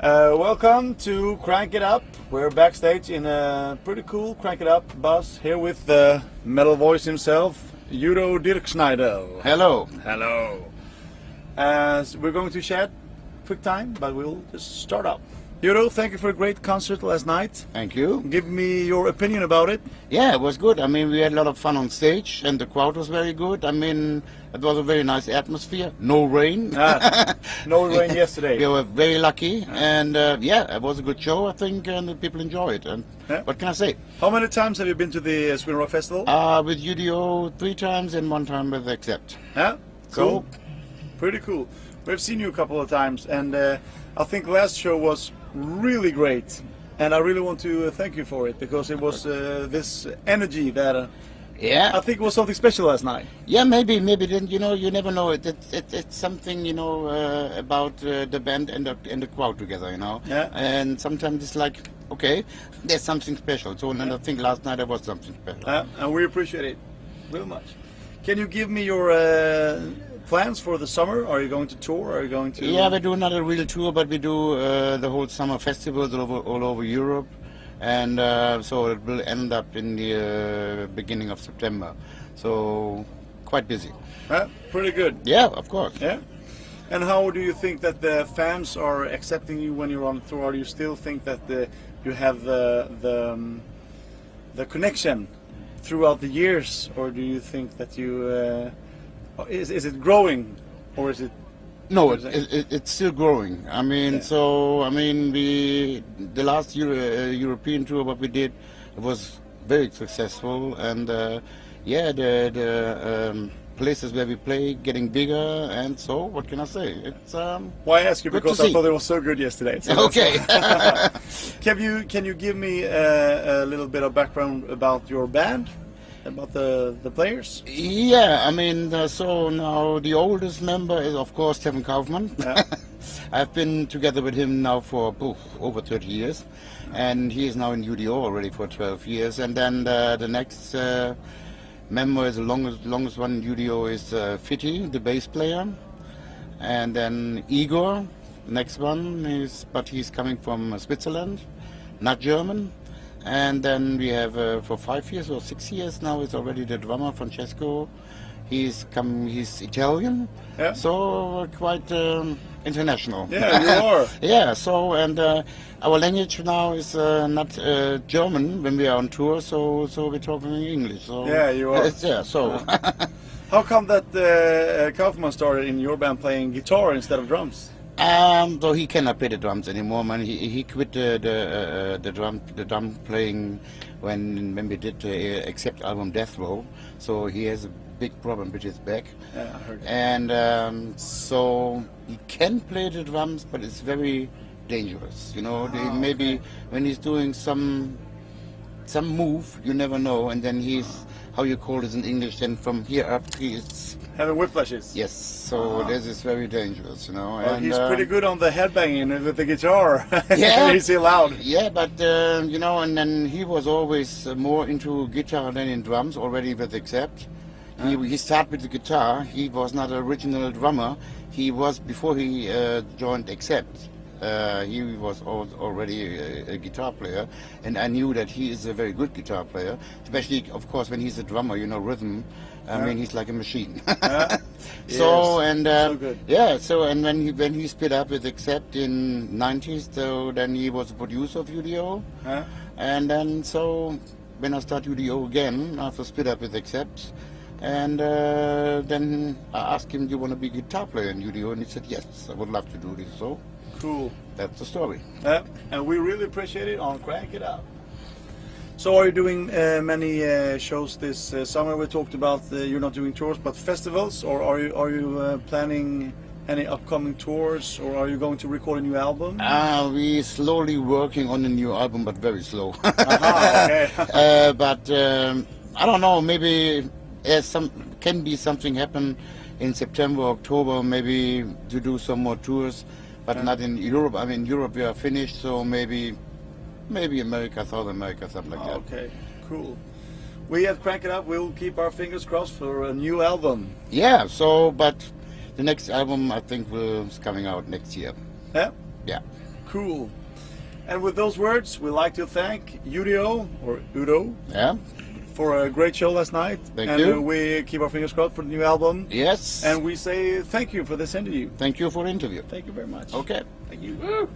Uh, welcome to Crank It Up. We're backstage in a pretty cool Crank It Up bus here with the metal voice himself, Udo Dirkschneider. Hello. Hello. Uh, so we're going to chat quick time, but we'll just start up. Udo, thank you for a great concert last night. Thank you. Give me your opinion about it. Yeah, it was good. I mean, we had a lot of fun on stage, and the crowd was very good. I mean, it was a very nice atmosphere. No rain. Ah, no rain yesterday. we were very lucky, and uh, yeah, it was a good show, I think, and the people enjoyed it. And Yeah. what can I say? How many times have you been to the uh, Sweden Rock Festival? Uh, with UDO three times and one time with Accept. Yeah, cool. So- Pretty cool. We've seen you a couple of times, and uh, I think last show was really great. And I really want to uh, thank you for it because it was uh, this energy that uh, Yeah. I think it was something special last night. Yeah, maybe, maybe. Then you know, you never know. It, it, it it's something you know uh, about uh, the band and the and the crowd together. You know. Yeah. And sometimes it's like, okay, there's something special. So, and I think last night there was something special. Uh, and we appreciate it very much. Can you give me your uh, plans for the summer? Are you going to tour? Are you going to? Yeah, we do not a real tour, but we do uh, the whole summer festivals all over, all over Europe, and uh, so it will end up in the uh, beginning of September. So quite busy. Pretty good. Yeah, of course. Yeah. And how do you think that the fans are accepting you when you're on tour? Do you still think that the, you have the the, um, the connection throughout the years, or do you think that you uh, is is it growing, or is it? No, it, it, it, it's still growing. I mean, Yeah. so I mean, we the last Euro, uh, European tour what we did was very successful, and uh, yeah, the the um, places where we play getting bigger, and so what can I say? It's um, Why I ask you because I see. thought it was so good yesterday. so okay. Can you can you give me uh, a little bit of background about your band, about the the players? Yeah, I mean, uh, so now the oldest member is, of course, Stefan Kaufmann. Yeah. I've been together with him now for poof, over 30 years, and he is now in UDO already for 12 years. And then the, the next uh, member is the longest, longest one in UDO is uh, Fitty, the bass player, and then Igor, next one is, but he's coming from uh, Switzerland, not German. And then we have uh, for five years or six years now is already the drummer Francesco. He's come. He's Italian, Yeah. so uh, quite um, international. Yeah, you are. yeah. So and uh, our language now is uh, not uh, German when we are on tour. So so we're talking English. So Yeah, you are. Yeah. So. How come that uh, Kaufmann started in your band playing guitar instead of drums? Um, so he cannot play the drums anymore, man. He, he quit the the, uh, the drum the drum playing when when we did the uh, Accept album Death Row. So he has a big problem with his back, Yeah, I heard. and um, so he can play the drums, but it's very dangerous. You know, they, maybe when he's doing some some move, you never know, and then he's how you call it in English. Then from here up, he's Having whiplashes. yes. So this is very dangerous, you know. Well, and, he's uh, pretty good on the headbanging with the guitar. Yeah. he's loud. Yeah, but uh, you know, and then he was always more into guitar than in drums already with Accept. He, he started with the guitar. He was not an original drummer. He was before he uh, joined Accept. Uh, he was already a, a guitar player, and I knew that he is a very good guitar player. Especially, of course, when he's a drummer, you know, rhythm. I Yeah. mean, he's like a machine. Yeah. So Yes. and uh, So good. yeah, so and when he when he split up with Accept in '90s, so then he was a producer of UDO, Huh? and then so when I start UDO again after split up with Accept, and uh, then I asked him, "Do you want to be guitar player in UDO?" And he said, "Yes, I would love to do this." So Cool. that's the story. Yeah, and we really appreciate it on Crank It Up. So are you doing uh, many uh, shows this uh, summer? We talked about uh, you're not doing tours, but festivals, or are you are you uh, planning any upcoming tours, or are you going to record a new album? Uh, we slowly working on a new album, but very slow. Aha, okay. uh, but um, I don't know. Maybe some can be something happen in September, October. Maybe to do some more tours, but not in Europe. I mean, Europe we are finished, so maybe maybe America, South America, something like that. okay, cool. We at Crank It Up we will keep our fingers crossed for a new album. Yeah. So, but the next album I think will is coming out next year. Yeah, Yeah. Cool. And with those words, we'd like to thank Udo or Udo Yeah. For a great show last night. Thank and you. we keep our fingers crossed for the new album. Yes. And we say thank you for this interview. thank you for the interview. Thank you very much. Okay. Thank you.